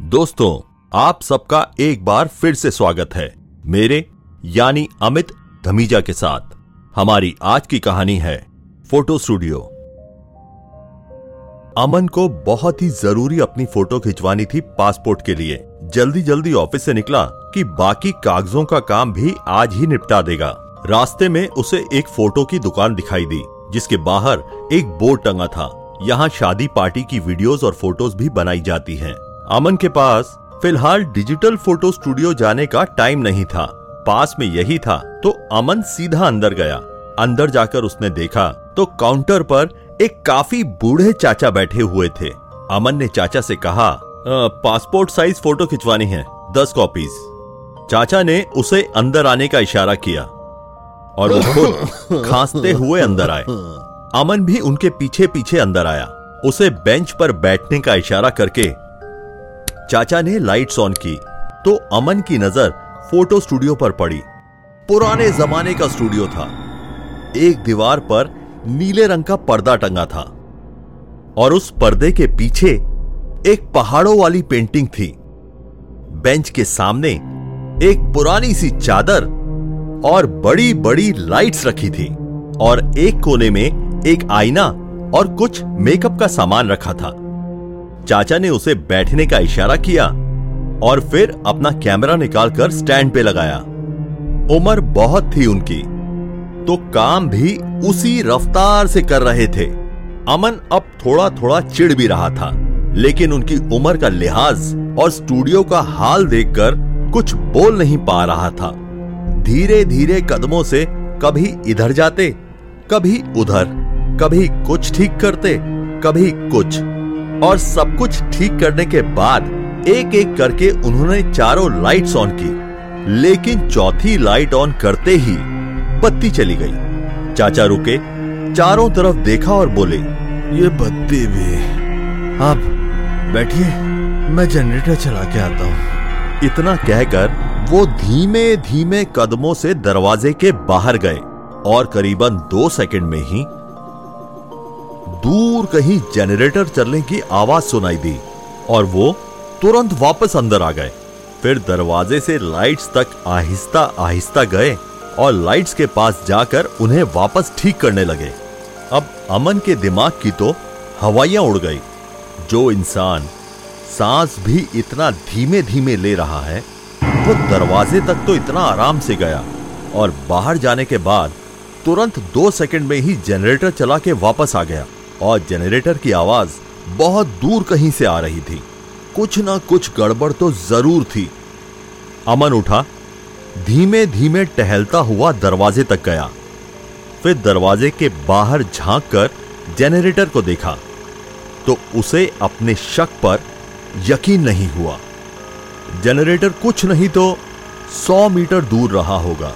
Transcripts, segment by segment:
दोस्तों, आप सबका एक बार फिर से स्वागत है मेरे, यानी अमित धमीजा के साथ। हमारी आज की कहानी है फ़ोटो स्टूडियो। अमन को बहुत ही ज़रूरी अपनी फ़ोटो खिंचवानी थी पासपोर्ट के लिए। जल्दी जल्दी ऑफ़िस से निकला कि बाकी कागजों का काम भी आज ही निपटा देगा। रास्ते में उसे एक फ़ोटो की दुकान दिखाई दी, जिसके बाहर एक बोर्ड टंगा था। यहाँ शादी पार्टी की वीडियोस और फ़ोटोज़ भी बनाई जाती हैं। अमन के पास फ़िलहाल डिजिटल फ़ोटो स्टूडियो जाने का टाइम नहीं था। पास में यही था तो अमन सीधा अंदर गया। अंदर जाकर उसने देखा तो काउंटर पर एक काफ़ी बूढ़े चाचा बैठे हुए थे। अमन ने चाचा से कहा पासपोर्ट साइज़ फ़ोटो खिंचवानी है, दस कॉपीज। चाचा ने उसे अंदर आने का इशारा किया और वो खुद खांसते हुए अंदर आए। अमन भी उनके पीछे पीछे अंदर आया। उसे बेंच पर बैठने का इशारा करके चाचा ने लाइट्स ऑन की तो अमन की नज़र फ़ोटो स्टूडियो पर पड़ी। पुराने जमाने का स्टूडियो था। एक दीवार पर नीले रंग का पर्दा टंगा था। और उस पर्दे के पीछे एक पहाड़ों वाली पेंटिंग थी। बेंच के सामने एक पुरानी सी चादर और बड़ी बड़ी लाइट्स रखी थी। और एक कोने में एक आईना और कुछ मेकअप का सामान रखा था। चाचा ने उसे बैठने का इशारा किया और फिर अपना कैमरा निकालकर स्टैंड पे लगाया। उम्र बहुत थी उनकी तो काम भी उसी रफ्तार से कर रहे थे। अमन अब थोड़ा थोड़ा चिढ़ भी रहा था, लेकिन उनकी उम्र का लिहाज और स्टूडियो का हाल देखकर कुछ बोल नहीं पा रहा था। धीरे धीरे कदमों से कभी इधर जाते, कभी उधर, कभी कुछ ठीक करते, कभी कुछ। और सब कुछ ठीक करने के बाद एक एक करके उन्होंने चारों लाइट्स ऑन की। लेकिन चौथी लाइट ऑन करते ही बत्ती चली गई। चाचा रुके, चारों तरफ़ देखा और बोले, ये बत्ती भी। आप बैठिए, मैं जनरेटर चला के आता हूँ। इतना कहकर वो धीमे धीमे कदमों से दरवाजे के बाहर गए और करीबन दो सेकंड में ही दूर कहीं जनरेटर चलने की आवाज़ सुनाई दी और वो तुरंत वापस अंदर आ गए। फिर दरवाजे से लाइट्स तक आहिस्ता आहिस्ता गए और लाइट्स के पास जाकर उन्हें वापस ठीक करने लगे। अब अमन के दिमाग की तो हवाइयाँ उड़ गई। जो इंसान सांस भी इतना धीमे धीमे ले रहा है, वो दरवाजे तक तो इतना आराम से गया और बाहर जाने के बाद तुरंत दो सेकंड में ही जनरेटर चला के वापस आ गया। और जनरेटर की आवाज़ बहुत दूर कहीं से आ रही थी। कुछ ना कुछ गड़बड़ तो ज़रूर थी। अमन उठा धीमे धीमे टहलता हुआ दरवाजे तक गया। फिर दरवाजे के बाहर झाँक कर जनरेटर को देखा तो उसे अपने शक पर यकीन नहीं हुआ। जनरेटर कुछ नहीं तो सौ मीटर दूर रहा होगा,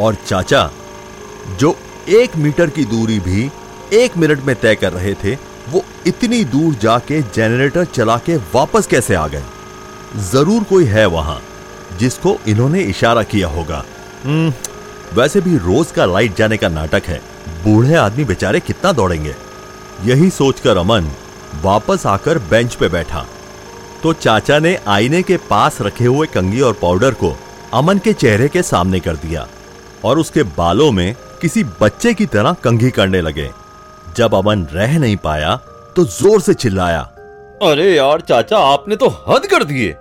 और चाचा, जो एक मीटर की दूरी भी एक मिनट में तय कर रहे थे वो इतनी दूर जाके जनरेटर चला के वापस कैसे आ गए? ज़रूर कोई है वहाँ जिसको इन्होंने इशारा किया होगा। हम्म, वैसे भी रोज का लाइट जाने का नाटक है। बूढ़े आदमी बेचारे कितना दौड़ेंगे। यही सोचकर अमन वापस आकर बेंच पे बैठा। तो चाचा ने आईने के पास रखे हुए कंगी और पाउडर को अमन के चेहरे के सामने कर दिया और उसके बालों में किसी बच्चे की तरह कंघी करने लगे। जब अमन रह नहीं पाया तो ज़ोर से चिल्लाया। अरे यार चाचा आपने तो हद कर दिए।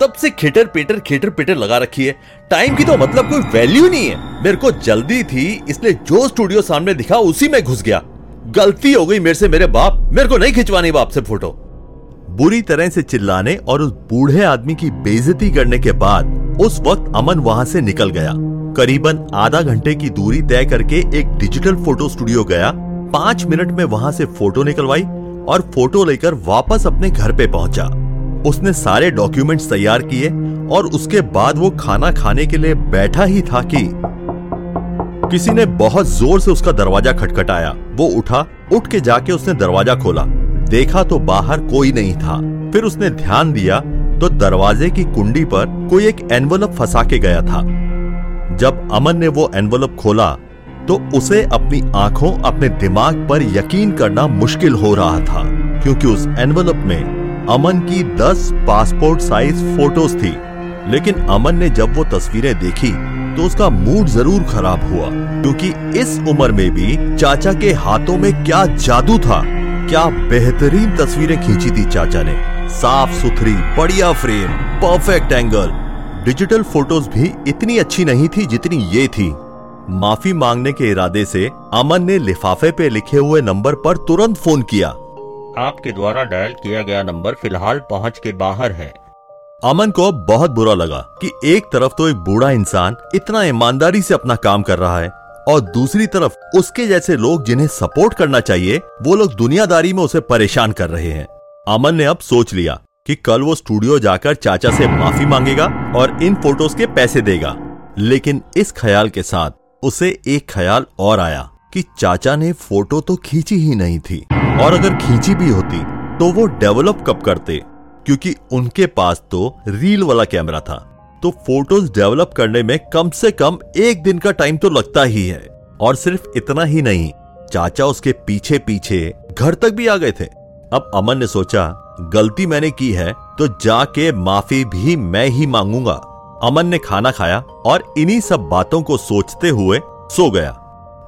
तब से खिटर पीटर खिटर पीटर लगा रखी है। टाइम की तो मतलब कोई वैल्यू नहीं है। मेरे को जल्दी थी इसलिए जो स्टूडियो सामने दिखा उसी में घुस गया। गलती हो गई मेरे से मेरे बाप। मेरे को नहीं खिंचवानी बाप से फ़ोटो बुरी तरह से चिल्लाने और उस बूढ़े आदमी की बेइज्जती करने के बाद उस वक्त अमन वहाँ से निकल गया। करीबन आधा घंटे की दूरी तय करके एक डिजिटल फ़ोटो स्टूडियो गया पाँच मिनट में वहाँ से फ़ोटो निकलवाई और फ़ोटो लेकर वापस अपने घर पे पहुँचा। उसने सारे डॉक्यूमेंट्स तैयार किए और उसके बाद वो खाना खाने के लिए बैठा ही था कि किसी ने बहुत ज़ोर से उसका दरवाज़ा खटखटाया। वो उठा, उठ के जाके उसने दरवाज़ा खोला। देखा तो बाहर कोई नहीं था। फिर उसने ध्यान दिया तो दरवाजे की कुंडी पर कोई एक एनवलप फंसा के गया था। जब अमन ने वो एनवलप खोला तो उसे अपनी आँखों अपने दिमाग पर यकीन करना मुश्किल हो रहा था, क्योंकि उस एनवलप में अमन की 10 पासपोर्ट साइज़ फ़ोटोज़ थी। लेकिन अमन ने जब वो तस्वीरें देखी तो उसका मूड ज़रूर खराब हुआ, क्योंकि इस उम्र में भी चाचा के हाथों में क्या जादू था। क्या बेहतरीन तस्वीरें खींची थी चाचा ने। साफ़ सुथरी, बढ़िया frame perfect angle digital photos भी इतनी अच्छी नहीं थी जितनी ये थी। माफ़ी मांगने के इरादे से अमन ने लिफाफे पे लिखे हुए नंबर पर तुरंत फ़ोन किया। आपके द्वारा डायल किया गया नंबर फ़िलहाल पहुँच के बाहर है। अमन को बहुत बुरा लगा कि एक तरफ़ तो एक बूढ़ा इंसान इतना ईमानदारी से अपना काम कर रहा है और दूसरी तरफ़ उसके जैसे लोग जिन्हें सपोर्ट करना चाहिए वो लोग दुनियादारी में उसे परेशान कर रहे हैं। अमन ने अब सोच लिया कि कल वो स्टूडियो जाकर चाचा से माफ़ी मांगेगा और इन फ़ोटोज़ के पैसे देगा। लेकिन इस ख्याल के साथ उसे एक ख्याल और आया कि चाचा ने फ़ोटो तो खींची ही नहीं थी। और अगर खींची भी होती तो वो डेवलप कब करते? क्योंकि उनके पास तो रील वाला कैमरा था। तो फ़ोटोज़ डेवलप करने में कम से कम एक दिन का टाइम तो लगता ही है। और सिर्फ़ इतना ही नहीं, चाचा उसके पीछे पीछे घर तक भी आ गए थे। अब अमन ने सोचा, गलती मैंने की है तो जाके माफ़ी भी मैं ही मांगूँगा। अमन ने खाना खाया और इन्हीं सब बातों को सोचते हुए सो गया।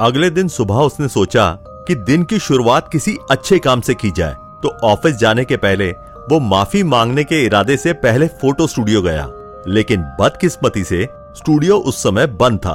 अगले दिन सुबह उसने सोचा कि दिन की शुरुआत किसी अच्छे काम से की जाए तो ऑफ़िस जाने के पहले वो माफ़ी मांगने के इरादे से पहले फ़ोटो स्टूडियो गया, लेकिन बदकिस्मती से स्टूडियो उस समय बंद था।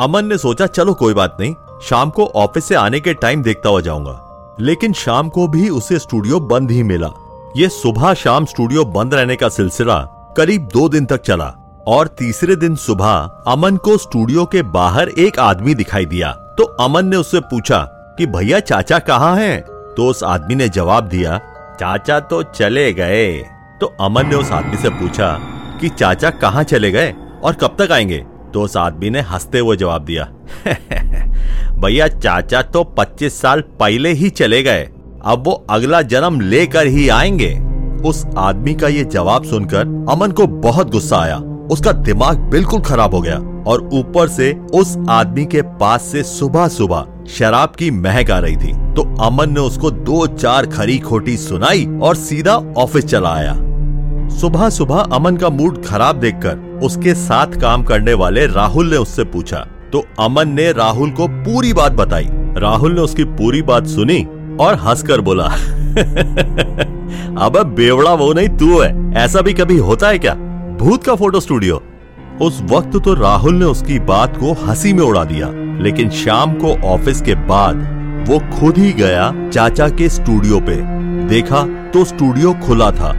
अमन ने सोचा, चलो कोई बात नहीं, शाम को ऑफ़िस से आने के टाइम देखता हुआ जाऊँगा। लेकिन शाम को भी उसे स्टूडियो बंद ही मिला। ये सुबह शाम स्टूडियो बंद रहने का सिलसिला करीब दो दिन तक चला। और तीसरे दिन सुबह अमन को स्टूडियो के बाहर एक आदमी दिखाई दिया। तो अमन ने उससे पूछा कि, भैया, चाचा कहाँ हैं? तो उस आदमी ने जवाब दिया, चाचा तो चले गए। तो अमन ने उस आदमी से पूछा कि, चाचा कहाँ चले गए और कब तक आएँगे? तो उस आदमी ने हँसते हुए जवाब दिया, भैया, चाचा तो 25 साल पहले ही चले गए, अब वो अगला जन्म लेकर ही आएँगे। उस आदमी का ये जवाब सुनकर अमन को बहुत गुस्सा आया। उसका दिमाग बिल्कुल खराब हो गया और ऊपर से उस आदमी के पास से सुबह सुबह शराब की महक आ रही थी। तो अमन ने उसको दो चार खरी खोटी सुनाई और सीधा ऑफ़िस चला आया। सुबह सुबह अमन का मूड खराब देखकर उसके साथ काम करने वाले राहुल ने उससे पूछा। तो अमन ने राहुल को पूरी बात बताई। राहुल ने उसकी पूरी बात सुनी और हंसकर बोला, अब बेवड़ा वो नहीं, तू है। ऐसा भी कभी होता है क्या? भूत का फ़ोटो स्टूडियो। उस वक्त तो राहुल ने उसकी बात को हँसी में उड़ा दिया, लेकिन शाम को ऑफ़िस के बाद वो खुद ही गया चाचा के स्टूडियो पे। देखा तो स्टूडियो खुला था।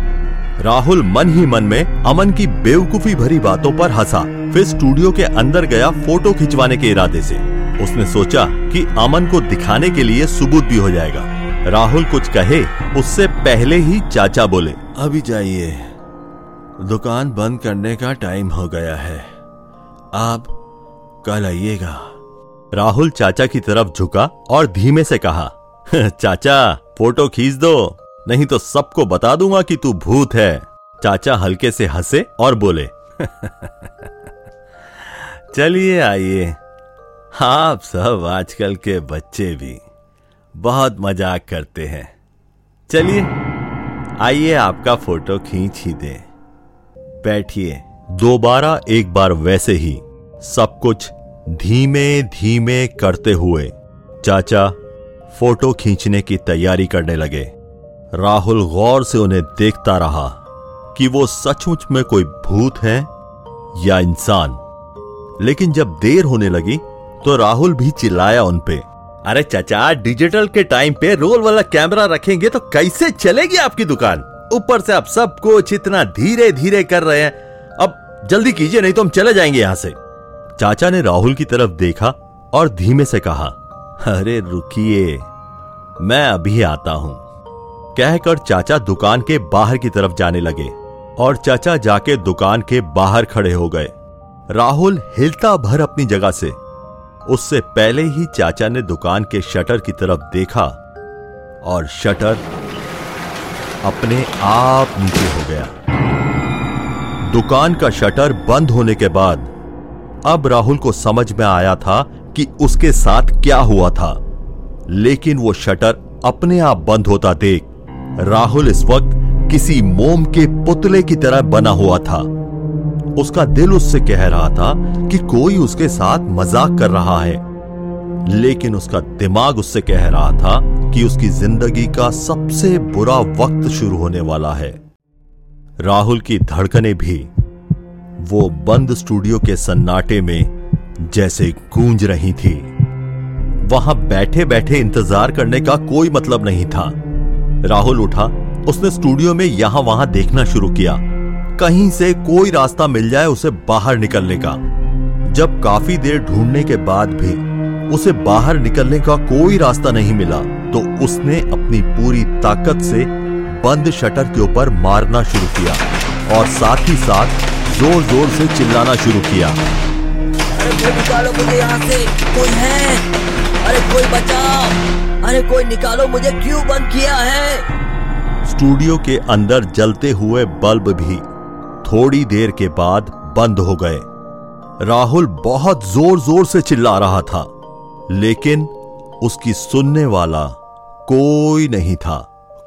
राहुल मन ही मन में अमन की बेवकूफ़ी भरी बातों पर हंसा, फिर स्टूडियो के अंदर गया फ़ोटो खिंचवाने के इरादे से। उसने सोचा कि अमन को दिखाने के लिए सबूत भी हो जाएगा। राहुल कुछ कहे, उससे पहले ही चाचा बोले, अभी जाइए। दुकान बंद करने का टाइम हो गया है। आप कल आइएगा। राहुल चाचा की तरफ़ झुका और धीमे से कहा चाचा, फ़ोटो खींच दो, नहीं तो सबको बता दूँगा कि तू भूत है। चाचा हल्के से हंसे और बोले चलिए आइए। आप सब आजकल के बच्चे भी बहुत मज़ाक करते हैं। चलिए, आइए आपका फ़ोटो खींच ही दे। बैठिए। दोबारा एक बार वैसे ही सब कुछ धीमे धीमे करते हुए चाचा फ़ोटो खींचने की तैयारी करने लगे। राहुल गौर से उन्हें देखता रहा कि वो सचमुच में कोई भूत है या इंसान। लेकिन जब देर होने लगी तो राहुल भी चिल्लाया उनपे अरे चाचा, डिजिटल के टाइम पे रोल वाला कैमरा रखेंगे तो कैसे चलेगी आपकी दुकान? ऊपर से आप सब कुछ इतना धीरे धीरे कर रहे हैं। अब जल्दी कीजिए, नहीं तो हम चले जाएँगे यहाँ से। चाचा ने राहुल की तरफ़ देखा और धीमे से कहा, अरे, रुकिए। मैं अभी आता हूँ। कहकर चाचा दुकान के बाहर की तरफ़ जाने लगे और चाचा जाके दुकान के बाहर खड़े हो गए। राहुल हिलता भर अपनी जगह से। उससे पहले ही चाचा ने दुकान के शटर की तरफ़ देखा और शटर अपने आप नीचे हो गया। दुकान का शटर बंद होने के बाद, अब राहुल को समझ में आया था कि उसके साथ क्या हुआ था। लेकिन वो शटर अपने आप बंद होता देख, राहुल इस वक्त किसी मोम के पुतले की तरह बना हुआ था। उसका दिल उससे कह रहा था कि कोई उसके साथ मज़ाक कर रहा है। लेकिन उसका दिमाग उससे कह रहा था कि उसकी ज़िंदगी का सबसे बुरा वक्त शुरू होने वाला है। राहुल की धड़कने भी वो बंद स्टूडियो के सन्नाटे में जैसे गूंज रही थी। वहाँ बैठे बैठे इंतज़ार करने का कोई मतलब नहीं था। राहुल उठा, उसने स्टूडियो में यहाँ वहाँ देखना शुरू किया। कहीं से कोई रास्ता मिल जाए उसे बाहर निकलने का। जब काफ़ी देर ढूँढने के बाद भी उसे बाहर निकलने का कोई रास्ता नहीं मिला। तो उसने अपनी पूरी ताकत से बंद शटर के ऊपर मारना शुरू किया और साथ ही साथ ज़ोर ज़ोर से चिल्लाना शुरू किया। अरे कोई निकालो मुझे यहाँ से। कोई है? अरे कोई बचाओ। अरे कोई निकालो मुझे। क्यों बंद किया है? स्टूडियो के अंदर जलते हुए बल्ब भी थोड़ी देर के बाद बंद हो गए। राहुल बहुत ज़ोर ज़ोर से चिल्ला रहा था लेकिन उसकी सुनने वाला कोई नहीं था।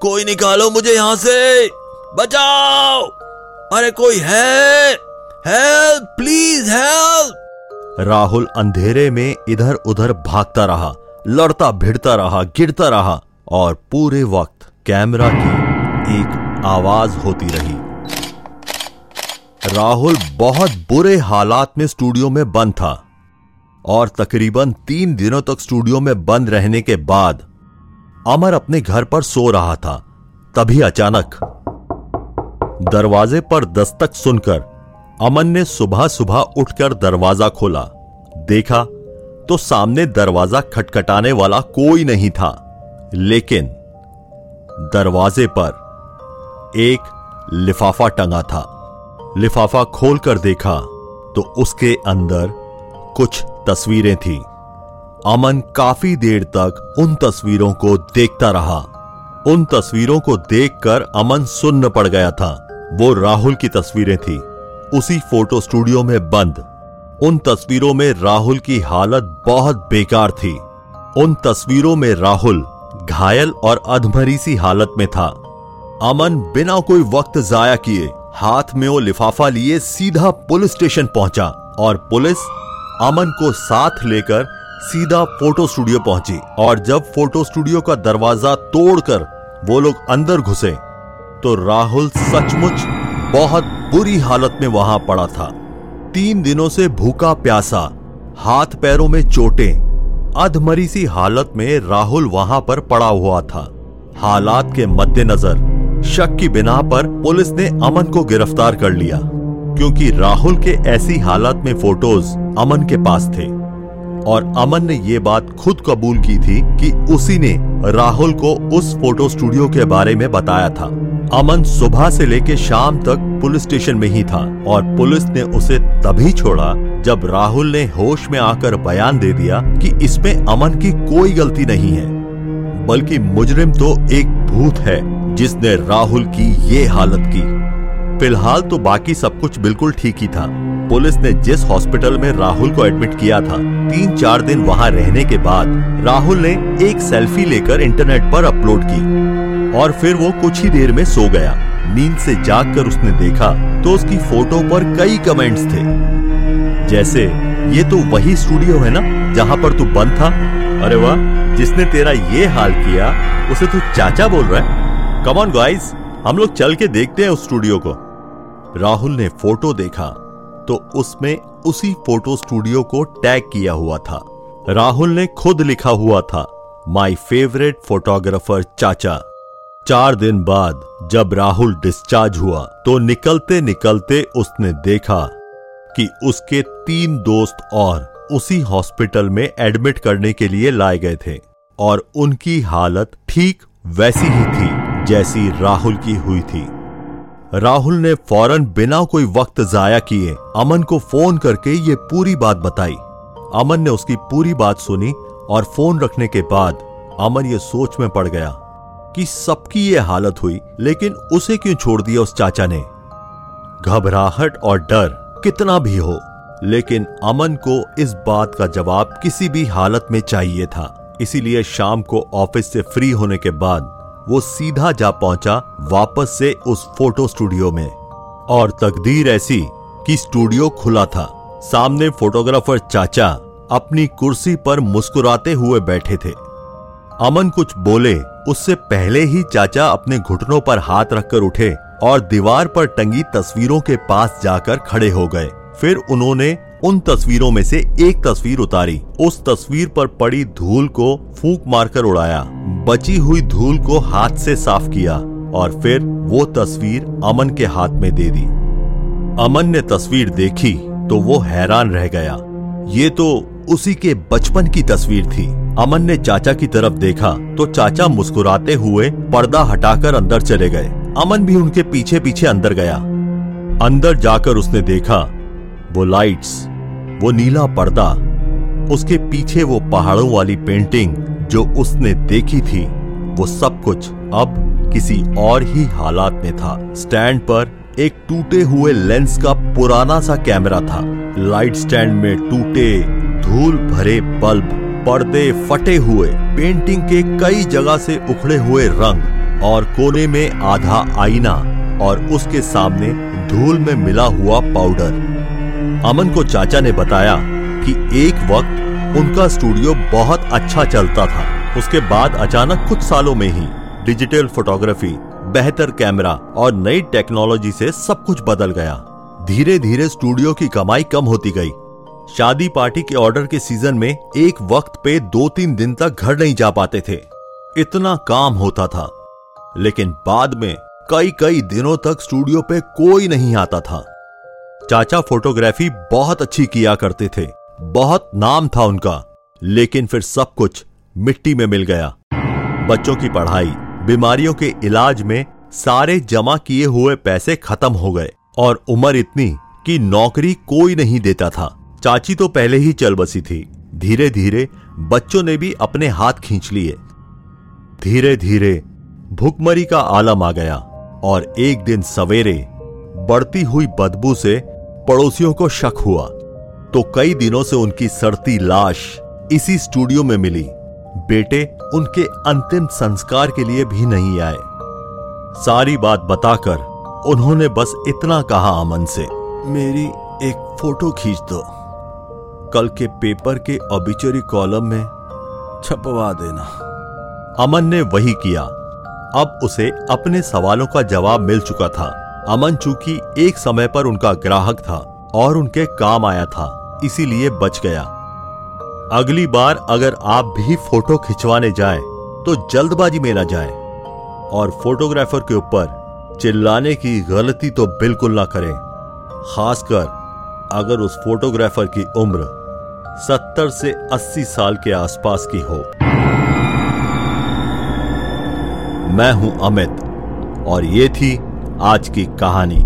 कोई निकालो मुझे यहाँ से। बचाओ। अरे कोई है? हेल्प प्लीज़ हेल्प राहुल अंधेरे में इधर उधर भागता रहा लड़ता भिड़ता रहा गिरता रहा और पूरे वक्त कैमरा की एक आवाज़ होती रही। राहुल बहुत बुरे हालात में स्टूडियो में बंद था और तकरीबन तीन दिनों तक स्टूडियो में बंद रहने के बाद अमर अपने घर पर सो रहा था। तभी अचानक दरवाजे पर दस्तक सुनकर अमन ने सुबह सुबह उठकर दरवाज़ा खोला। देखा तो सामने दरवाज़ा खटखटाने वाला कोई नहीं था, लेकिन दरवाजे पर एक लिफाफा टंगा था। लिफाफा खोलकर देखा तो उसके अंदर कुछ तस्वीरें थी। अमन काफ़ी देर तक उन तस्वीरों को देखता रहा। उन तस्वीरों को देखकर अमन सुन्न पड़ गया था। वो राहुल की तस्वीरें थी। उसी फ़ोटो स्टूडियो में बंद। उन तस्वीरों में राहुल की हालत बहुत बेकार थी। उन तस्वीरों में राहुल घायल और अधमरी सी हालत में था। अमन बिना कोई वक्त जाया किए हाथ में वो लिफाफा लिए सीधा पुलिस स्टेशन पहुँचा और पुलिस अमन को साथ लेकर सीधा फ़ोटो स्टूडियो पहुँची और जब फ़ोटो स्टूडियो का दरवाज़ा तोड़कर वो लोग अंदर घुसे तो राहुल सचमुच बहुत बुरी हालत में वहाँ पड़ा था। तीन दिनों से भूखा प्यासा, हाथ पैरों में चोटें अधमरी सी हालत में राहुल वहाँ पर पड़ा हुआ था। हालात के मद्देनजर, शक की बिना पर पुलिस ने अमन को गिरफ़्तार कर लिया, क्योंकि राहुल के ऐसी हालत में फ़ोटोज़ अमन के पास थे। और अमन ने ये बात खुद कबूल की थी कि उसी ने राहुल को उस फ़ोटो स्टूडियो के बारे में बताया था। अमन सुबह से लेकर शाम तक पुलिस स्टेशन में ही था और पुलिस ने उसे तभी छोड़ा जब राहुल ने होश में आकर बयान दे दिया कि इसमें अमन की कोई गलती नहीं है, बल्कि मुजरिम तो एक भूत है जिसने राहुल की ये हालत की। फ़िलहाल तो बाकी सब कुछ बिल्कुल ठीक ही था। पुलिस ने जिस हॉस्पिटल में राहुल को एडमिट किया था तीन चार दिन वहाँ रहने के बाद राहुल ने एक सेल्फी लेकर इंटरनेट पर अपलोड की और फिर वो कुछ ही देर में सो गया। नींद से जागकर उसने देखा तो उसकी फ़ोटो पर कई कमेंट्स थे। जैसे, ये तो वही स्टूडियो है ना, जहाँ पर तू बंद था? अरे वाह, जिसने तेरा ये हाल किया, उसे तू चाचा बोल रहा है? कमॉन गाइस हम लोग चल के देखते हैं उस स्टूडियो को। राहुल ने फ़ोटो देखा तो उसमें उसी फ़ोटो स्टूडियो को टैग किया हुआ था। राहुल ने खुद लिखा हुआ था माई फेवरेट फोटोग्राफर चाचा। चार दिन बाद जब राहुल डिस्चार्ज हुआ तो निकलते निकलते उसने देखा कि उसके तीन दोस्त और उसी हॉस्पिटल में एडमिट करने के लिए लाए गए थे और उनकी हालत ठीक वैसी ही थी जैसी राहुल की हुई थी। राहुल ने फ़ौरन बिना कोई वक्त जाया किए अमन को फ़ोन करके ये पूरी बात बताई। अमन ने उसकी पूरी बात सुनी और फ़ोन रखने के बाद अमन ये सोच में पड़ गया कि सबकी ये हालत हुई, लेकिन उसे क्यों छोड़ दिया उस चाचा ने? घबराहट और डर कितना भी हो, लेकिन अमन को इस बात का जवाब किसी भी हालत में चाहिए था। इसीलिए शाम को ऑफ़िस से फ्री होने के बाद वो सीधा जा पहुँचा वापस से उस फ़ोटो स्टूडियो में। और तकदीर ऐसी कि स्टूडियो खुला था। सामने फोटोग्राफर चाचा अपनी कुर्सी पर मुस्कुराते हुए बैठे थे। अमन कुछ बोले, उससे पहले ही चाचा अपने घुटनों पर हाथ रखकर उठे और दीवार पर टंगी तस्वीरों के पास जाकर खड़े हो गए। फिर उन्होंने उन तस्वीरों में से एक तस्वीर उतारी। उस तस्वीर पर पड़ी धूल को फूंक मारकर उड़ाया। बची हुई धूल को हाथ से साफ़ किया और फिर वो तस्वीर अमन के हाथ में दे दी। अमन ने तस्वीर देखी तो वो हैरान रह गया। ये तो उसी के बचपन की तस्वीर थी। अमन ने चाचा की तरफ़ देखा तो चाचा मुस्कुराते हुए पर्दा हटाकर अंदर चले गए। अमन भी उनके पीछे पीछे अंदर गया। अंदर जाकर उसने देखा, वो लाइट्स वो नीला पर्दा, उसके पीछे वो पहाड़ों वाली पेंटिंग जो उसने देखी थी, वो सब कुछ अब किसी और ही हालात में था। स्टैंड पर एक टूटे हुए लेंस का पुराना सा कैमरा था। लाइट स्टैंड में टूटे धूल भरे बल्ब, पर्दे फटे हुए पेंटिंग के कई जगह से उखड़े हुए रंग और कोने में आधा आईना और उसके सामने धूल में मिला हुआ पाउडर अमन को चाचा ने बताया कि एक वक्त उनका स्टूडियो बहुत अच्छा चलता था। उसके बाद अचानक कुछ सालों में ही डिजिटल फोटोग्राफी, बेहतर कैमरा और नई टेक्नोलॉजी से सब कुछ बदल गया। धीरे धीरे स्टूडियो की कमाई कम होती गई। शादी पार्टी के ऑर्डर के सीज़न में एक वक्त पे दो तीन दिन तक घर नहीं जा पाते थे। इतना काम होता था। लेकिन बाद में कई कई दिनों तक स्टूडियो पे कोई नहीं आता था। चाचा फोटोग्राफी बहुत अच्छी किया करते थे। बहुत नाम था उनका, लेकिन फिर सब कुछ मिट्टी में मिल गया। बच्चों की पढ़ाई, बीमारियों के इलाज में सारे जमा किए हुए पैसे खत्म हो गए, और उम्र इतनी कि नौकरी कोई नहीं देता था। चाची तो पहले ही चल बसी थी। धीरे धीरे बच्चों ने भी अपने हाथ खींच लिए। धीरे धीरे भुखमरी का आलम आ गया, और एक दिन सवेरे बढ़ती हुई बदबू से पड़ोसियों को शक हुआ। तो कई दिनों से उनकी सड़ती लाश इसी स्टूडियो में मिली। बेटे, उनके अंतिम संस्कार के लिए भी नहीं आए। सारी बात बताकर उन्होंने बस इतना कहा अमन से, मेरी एक फ़ोटो खींच दो। कल के पेपर के ऑबिचरी कॉलम में छपवा देना। अमन ने वही किया। अब उसे अपने सवालों का जवाब मिल चुका था। अमन चूँकि एक समय पर उनका ग्राहक था और उनके काम आया था, इसीलिए बच गया। अगली बार अगर आप भी फ़ोटो खिंचवाने जाएँ तो जल्दबाजी में ना जाएँ और फोटोग्राफर के ऊपर चिल्लाने की गलती तो बिल्कुल ना करें। खासकर अगर उस फोटोग्राफर की उम्र सत्तर से अस्सी साल के आसपास की हो। मैं हूँ अमित और ये थी आज की कहानी।